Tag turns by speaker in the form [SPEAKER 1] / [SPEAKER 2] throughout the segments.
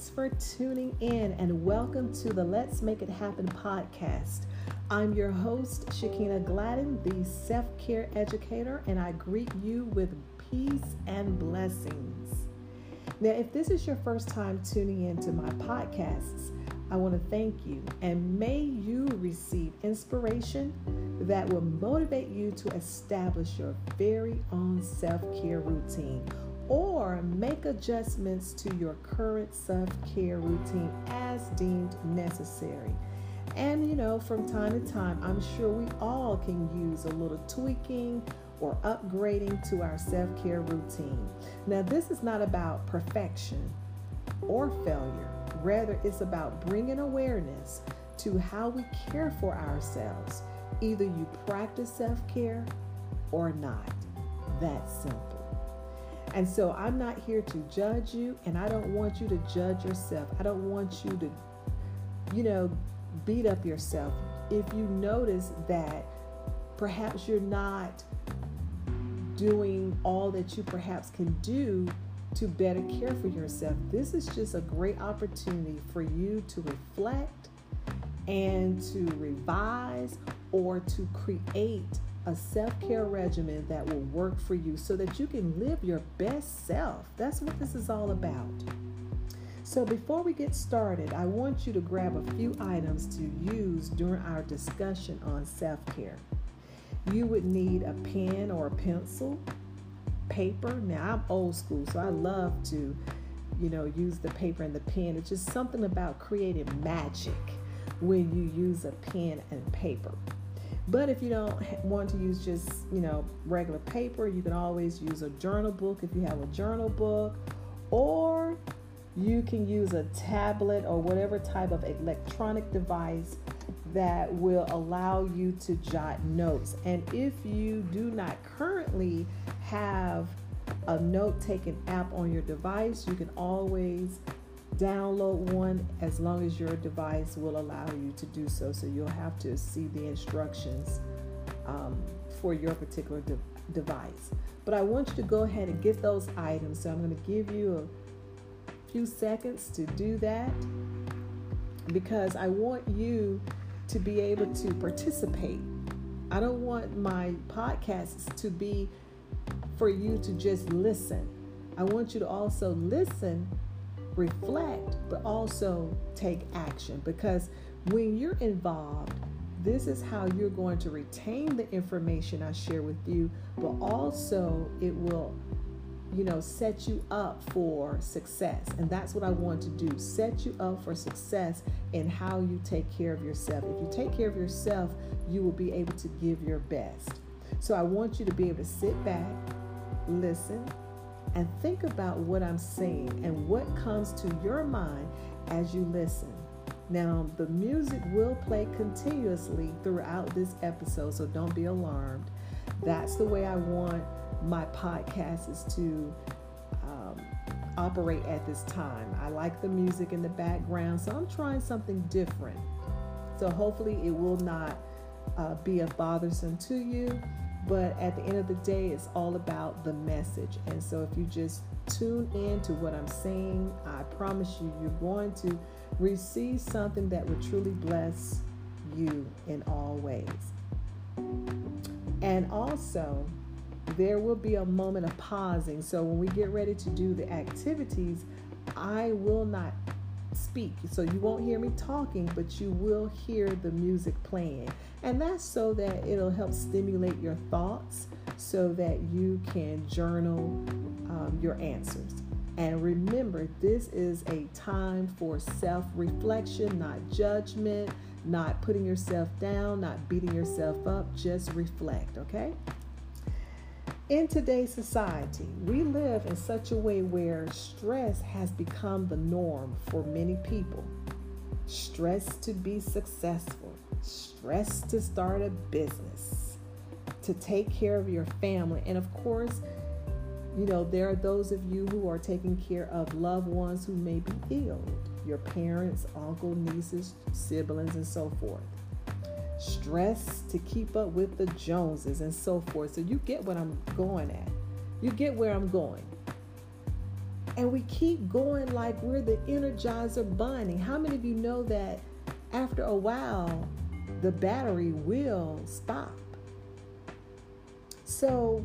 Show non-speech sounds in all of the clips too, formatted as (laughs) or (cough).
[SPEAKER 1] Thanks for tuning in and welcome to the Let's Make It Happen podcast. I'm your host, Shakina Gladden, the self care educator, and I greet you with peace and blessings. Now, if this is your first time tuning into my podcasts, I want to thank you and may you receive inspiration that will motivate you to establish your very own self care routine or make adjustments to your current self care routine as deemed necessary. And you know, from time to time, I'm sure we all can use a little tweaking or upgrading to our self care routine. Now, this is not about perfection or failure, rather, it's about bringing awareness to how we care for ourselves. Either you practice self care or not. That's simple. And so I'm not here to judge you, and I don't want you to judge yourself. I don't want you to, you know, beat up yourself. If you notice that perhaps you're not doing all that you perhaps can do to better care for yourself, this is just a great opportunity for you to reflect and to revise or to create a self care regimen that will work for you so that you can live your best self. That's what this is all about. So, before we get started, I want you to grab a few items to use during our discussion on self care. You would need a pen or a pencil, paper. Now, I'm old school, so I love to, you know, use the paper and the pen. It's just something about creating magic when you use a pen and paper. But if you don't want to use just, you know, regular paper, you can always use a journal book if you have a journal book, or you can use a tablet or whatever type of electronic device that will allow you to jot notes. And if you do not currently have a note taking app on your device, you can always download one as long as your device will allow you to do so. So you'll have to see the instructions um, for your particular de- device. But I want you to go ahead and get those items. So I'm going to give you a few seconds to do that because I want you to be able to participate. I don't want my podcasts to be for you to just listen. I want you to also listen reflect, but also take action. Because when you're involved, this is how you're going to retain the information I share with you, but also it will, you know, set you up for success. And that's what I want to do set you up for success in how you take care of yourself. If you take care of yourself, you will be able to give your best. So I want you to be able to sit back, listen, and think about what I'm saying and what comes to your mind as you listen. Now, the music will play continuously throughout this episode, so don't be alarmed. That's the way I want my podcasts to um, operate at this time. I like the music in the background, so I'm trying something different. So, hopefully, it will not uh, be a bothersome to you. But at the end of the day, it's all about the message. And so if you just tune in to what I'm saying, I promise you, you're going to receive something that will truly bless you in all ways. And also, there will be a moment of pausing. So when we get ready to do the activities, I will not speak. So you won't hear me talking, but you will hear the music playing. And that's so that it'll help stimulate your thoughts so that you can journal um, your answers. And remember, this is a time for self reflection, not judgment, not putting yourself down, not beating yourself up. Just reflect, okay? In today's society, we live in such a way where stress has become the norm for many people. Stress to be successful, stress to start a business, to take care of your family, and of course, you know, there are those of you who are taking care of loved ones who may be ill your parents, uncle, nieces, siblings, and so forth. Stress to keep up with the Joneses and so forth. So you get what I'm going at. You get where I'm going. And we keep going like we're the Energizer Bunny. How many of you know that after a while, the battery will stop? So,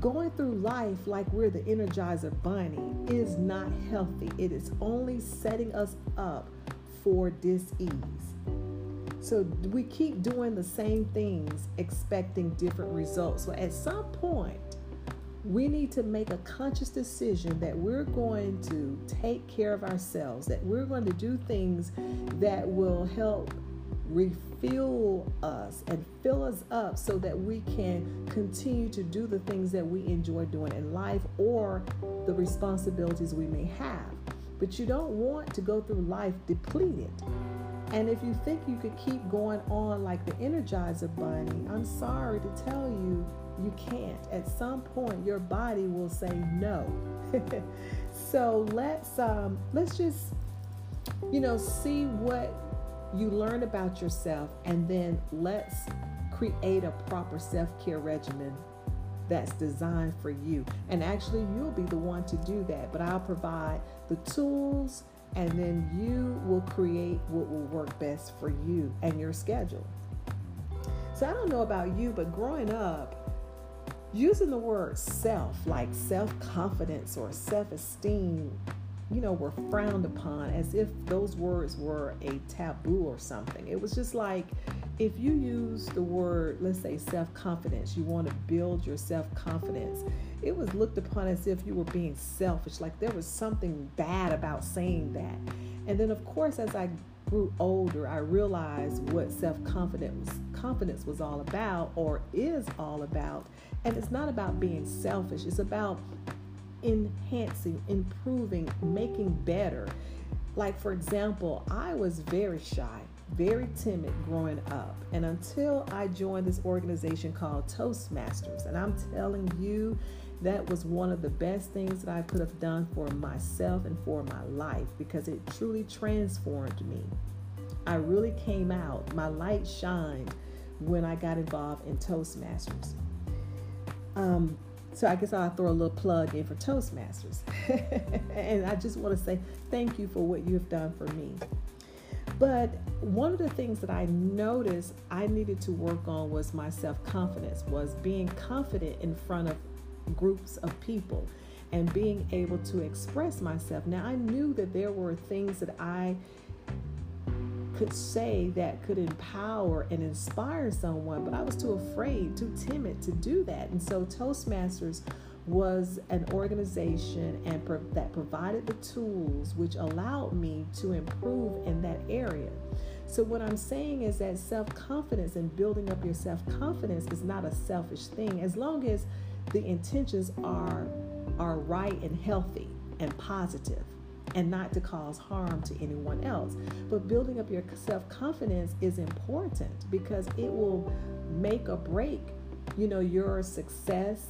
[SPEAKER 1] going through life like we're the Energizer Bunny is not healthy. It is only setting us up for dis-ease. So we keep doing the same things, expecting different results. So at some point, we need to make a conscious decision that we're going to take care of ourselves, that we're going to do things that will help refuel us and fill us up so that we can continue to do the things that we enjoy doing in life or the responsibilities we may have. But you don't want to go through life depleted. And if you think you could keep going on like the Energizer Bunny, I'm sorry to tell you, you can't. At some point, your body will say no. (laughs) so let's um, let's just you know see what you learn about yourself, and then let's create a proper self-care regimen that's designed for you. And actually, you'll be the one to do that. But I'll provide the tools, and then you will create what will work best for you and your schedule. So I don't know about you, but growing up, using the word self, like self confidence or self esteem, you know, were frowned upon as if those words were a taboo or something. It was just like if you use the word, let's say self confidence, you want to build your self confidence, it was looked upon as if you were being selfish, like there was something bad about saying that. And then, of course, as I grew older, I realized what self confidence confidence was all about or is all about. And it's not about being selfish, it's about enhancing, improving, making better. Like, for example, I was very shy, very timid growing up. And until I joined this organization called Toastmasters, and I'm telling you, that was one of the best things that I could have done for myself and for my life because it truly transformed me. I really came out, my light shined when I got involved in Toastmasters. Um, so I guess I'll throw a little plug in for Toastmasters. (laughs) and I just want to say thank you for what you have done for me. But one of the things that I noticed I needed to work on was my self-confidence, was being confident in front of groups of people and being able to express myself. Now I knew that there were things that I could say that could empower and inspire someone, but I was too afraid, too timid to do that. And so Toastmasters was an organization and pro- that provided the tools which allowed me to improve in that area. So what I'm saying is that self-confidence and building up your self-confidence is not a selfish thing as long as the intentions are are right and healthy and positive and not to cause harm to anyone else. But building up your self confidence is important because it will make or break, you know, your success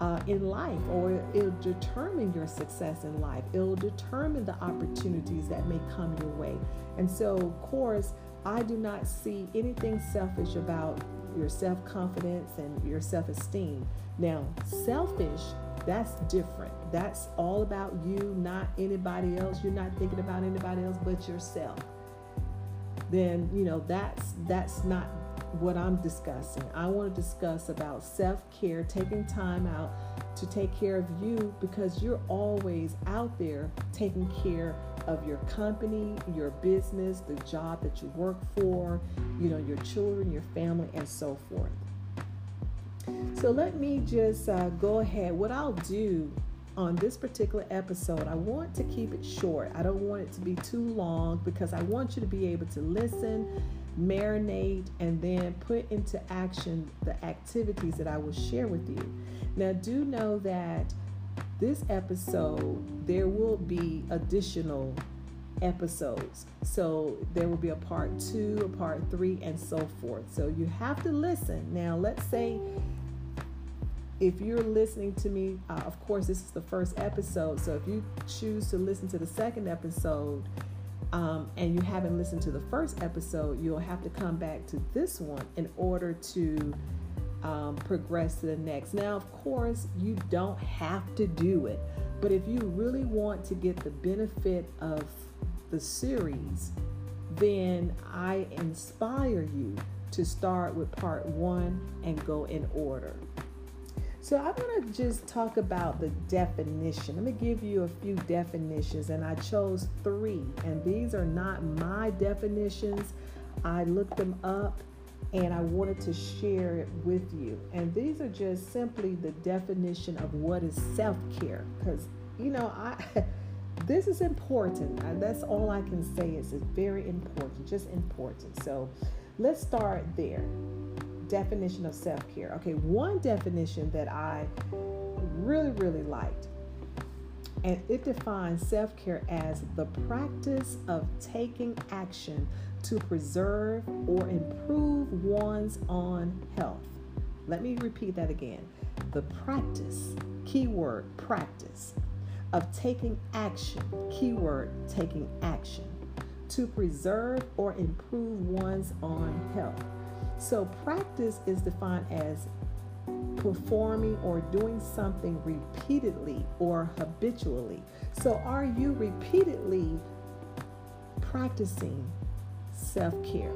[SPEAKER 1] uh, in life, or it'll determine your success in life. It'll determine the opportunities that may come your way. And so, of course, I do not see anything selfish about your self confidence and your self esteem. Now, selfish that's different. That's all about you, not anybody else. You're not thinking about anybody else but yourself. Then, you know, that's that's not what I'm discussing. I want to discuss about self-care, taking time out to take care of you because you're always out there taking care of your company, your business, the job that you work for, you know, your children, your family and so forth. So let me just uh, go ahead. What I'll do on this particular episode, I want to keep it short. I don't want it to be too long because I want you to be able to listen, marinate, and then put into action the activities that I will share with you. Now, do know that this episode, there will be additional episodes. So there will be a part two, a part three, and so forth. So you have to listen. Now, let's say if you're listening to me, uh, of course, this is the first episode. So if you choose to listen to the second episode um, and you haven't listened to the first episode, you'll have to come back to this one in order to um, progress to the next. Now, of course, you don't have to do it, but if you really want to get the benefit of the series, then I inspire you to start with part one and go in order. So I'm going to just talk about the definition. Let me give you a few definitions, and I chose three, and these are not my definitions. I looked them up and I wanted to share it with you. And these are just simply the definition of what is self care. Because, you know, I. (laughs) this is important. That's all I can say is it's very important, just important. So let's start there. Definition of self care. Okay, one definition that I really, really liked, and it defines self care as the practice of taking action to preserve or improve one's own health. Let me repeat that again. The practice, keyword practice, of taking action, keyword taking action, to preserve or improve one's own health. So, practice is defined as performing or doing something repeatedly or habitually. So, are you repeatedly practicing self care?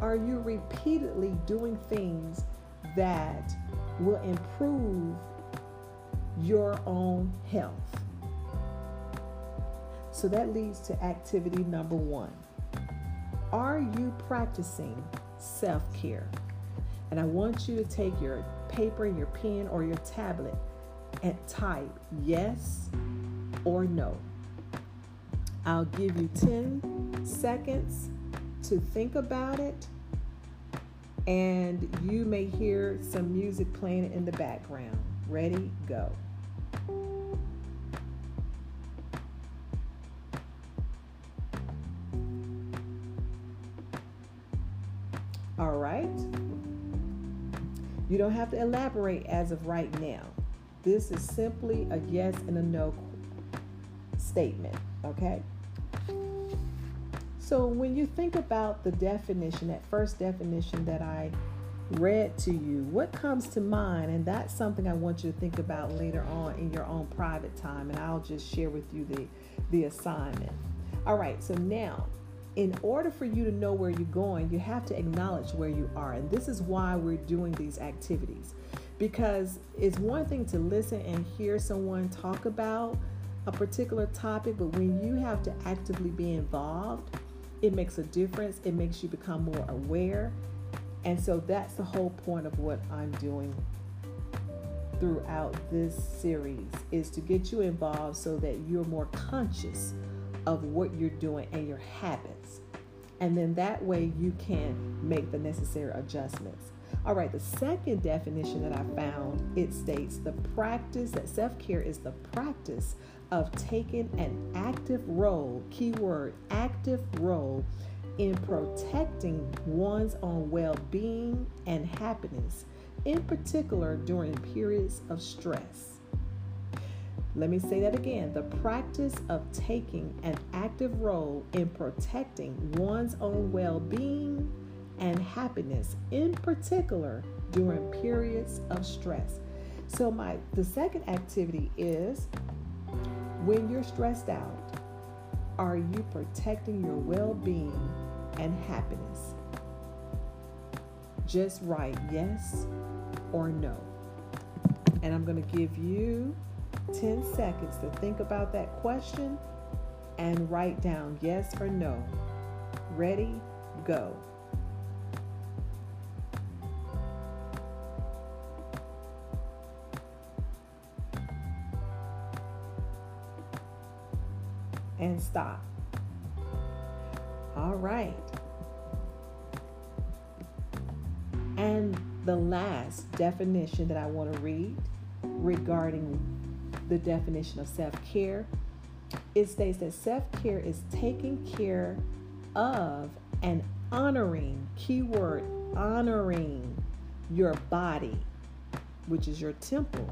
[SPEAKER 1] Are you repeatedly doing things that will improve your own health? So that leads to activity number one. Are you practicing self care? And I want you to take your paper, your pen, or your tablet and type yes or no. I'll give you 10 seconds to think about it, and you may hear some music playing in the background. Ready, go. You don't have to elaborate as of right now. This is simply a yes and a no statement, okay? So when you think about the definition, that first definition that I read to you, what comes to mind? And that's something I want you to think about later on in your own private time, and I'll just share with you the, the assignment. All right, so now, in order for you to know where you're going, you have to acknowledge where you are. And this is why we're doing these activities. Because it's one thing to listen and hear someone talk about a particular topic, but when you have to actively be involved, it makes a difference. It makes you become more aware. And so that's the whole point of what I'm doing throughout this series is to get you involved so that you're more conscious of what you're doing and your habits. And then that way you can make the necessary adjustments. All right, the second definition that I found it states the practice that self care is the practice of taking an active role, keyword active role, in protecting one's own well being and happiness, in particular during periods of stress. Let me say that again the practice of taking an active role in protecting one's own well being and happiness, in particular during periods of stress. So, my the second activity is when you're stressed out, are you protecting your well being and happiness? Just write yes or no. And I'm going to give you 10 seconds to think about that question and write down yes or no. Ready, go. and stop. All right. And the last definition that I want to read regarding the definition of self care it states that self care is taking care of and honoring, keyword, honoring your body, which is your temple,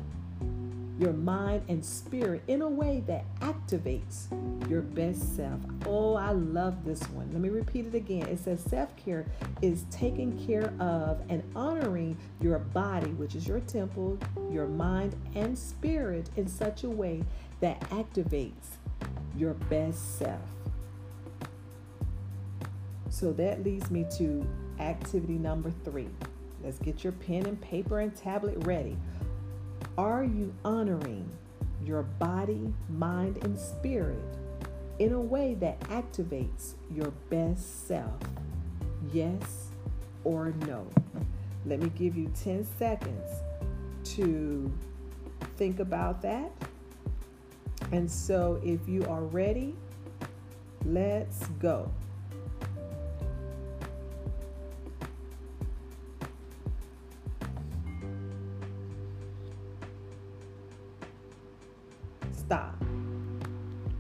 [SPEAKER 1] your mind and spirit in a way that activates your best self. Oh, I love this one. Let me repeat it again. It says self care is taking care of and honoring your body, which is your temple, your mind, and spirit in such a way that activates your best self. So that leads me to activity number three. Let's get your pen and paper and tablet ready. Are you honoring your body, mind, and spirit in a way that activates your best self? Yes or no? Let me give you 10 seconds to think about that. And so, if you are ready, let's go.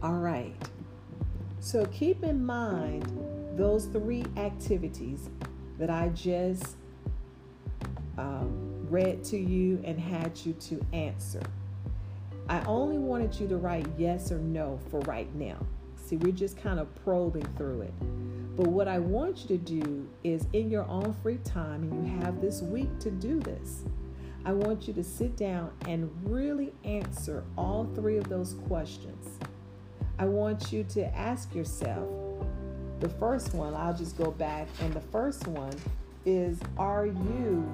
[SPEAKER 1] All right. So keep in mind those three activities that I just um, read to you and had you to answer. I only wanted you to write yes or no for right now. See, we're just kind of probing through it. But what I want you to do is in your own free time, and you have this week to do this. I want you to sit down and really answer all three of those questions. I want you to ask yourself the first one, I'll just go back, and the first one is Are you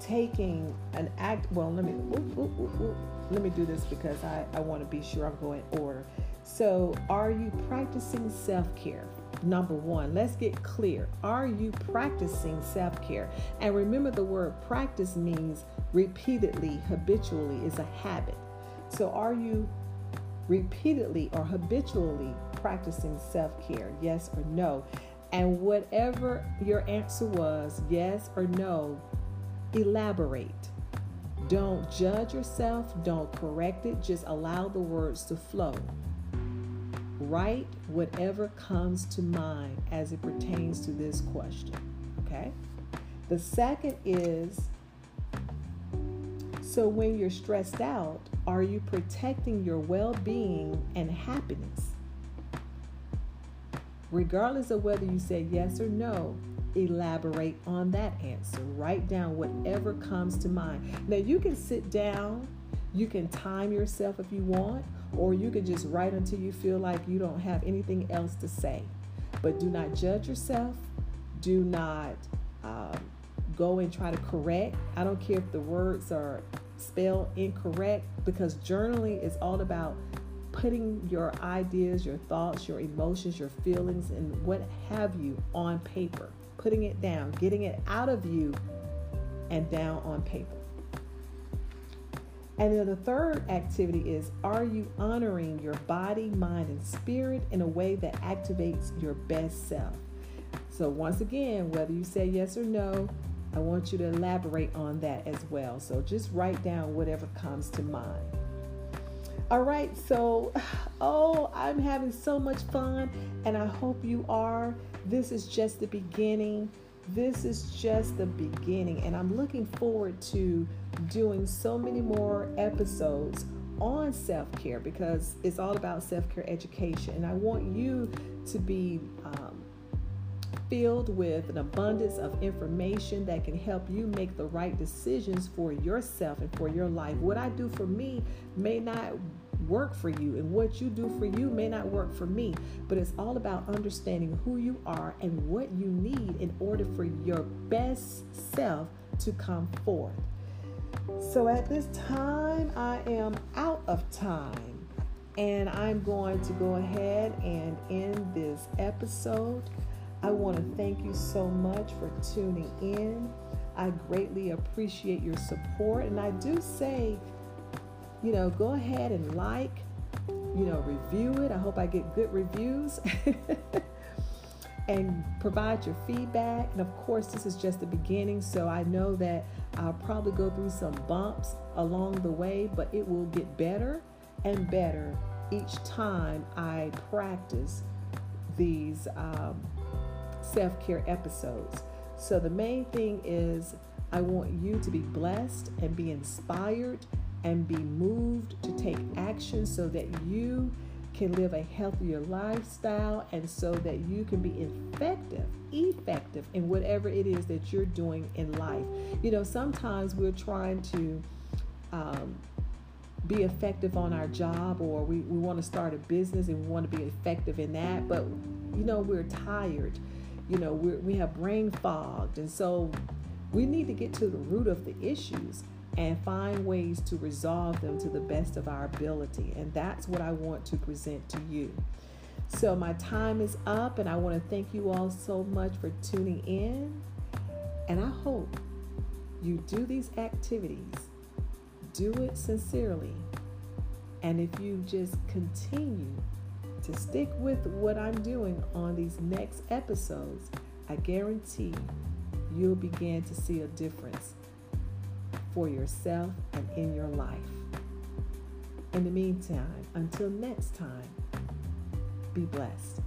[SPEAKER 1] taking an act? Well, let me. Ooh, ooh, ooh, let me do this because I, I want to be sure I'm going order. So, are you practicing self care? Number one, let's get clear. Are you practicing self care? And remember, the word practice means repeatedly, habitually is a habit. So, are you repeatedly or habitually practicing self care? Yes or no? And whatever your answer was, yes or no, elaborate. Don't judge yourself, don't correct it, just allow the words to flow. Write whatever comes to mind as it pertains to this question. Okay? The second is so when you're stressed out, are you protecting your well being and happiness? Regardless of whether you say yes or no, elaborate on that answer. Write down whatever comes to mind. Now, you can sit down, you can time yourself if you want, or you can just write until you feel like you don't have anything else to say. But do not judge yourself. Do not um, go and try to correct. I don't care if the words are spelled incorrect because journaling is all about putting your ideas, your thoughts, your emotions, your feelings, and what have you on paper, putting it down, getting it out of you and down on paper. And then the third activity is Are you honoring your body, mind, and spirit in a way that activates your best self? So, once again, whether you say yes or no, I want you to elaborate on that as well. So, just write down whatever comes to mind. All right, so, oh, I'm having so much fun, and I hope you are. This is just the beginning. This is just the beginning, and I'm looking forward to doing so many more episodes on self care because it's all about self care education. And I want you to be um, filled with an abundance of information that can help you make the right decisions for yourself and for your life. What I do for me may not work for you, and what you do for you may not work for me. But it's all about understanding who you are and what you need in order for your best self to come forth. So at this time, I am out of time, and I'm going to go ahead and end this episode. I want to thank you so much for tuning in. I greatly appreciate your support, and I do say you know, go ahead and like, you know, review it. I hope I get good reviews. (laughs) and provide your feedback. And of course, this is just the beginning, so I know that I'll probably go through some bumps along the way, but it will get better and better each time I practice these um, self care episodes. So, the main thing is I want you to be blessed and be inspired and be moved to take action so that you can live a healthier lifestyle and so that you can be effective, effective in whatever it is that you're doing in life. You know, sometimes we're trying to um, be effective on our job or we, we want to start a business and we want to be effective in that, but you know, we're tired. You know, we we have brain fogged. And so we need to get to the root of the issues and find ways to resolve them to the best of our ability. And that's what I want to present to you. So, my time is up, and I want to thank you all so much for tuning in. And I hope you do these activities, do it sincerely. And if you just continue to stick with what I'm doing on these next episodes, I guarantee you'll begin to see a difference for yourself and in your life. In the meantime, until next time, be blessed.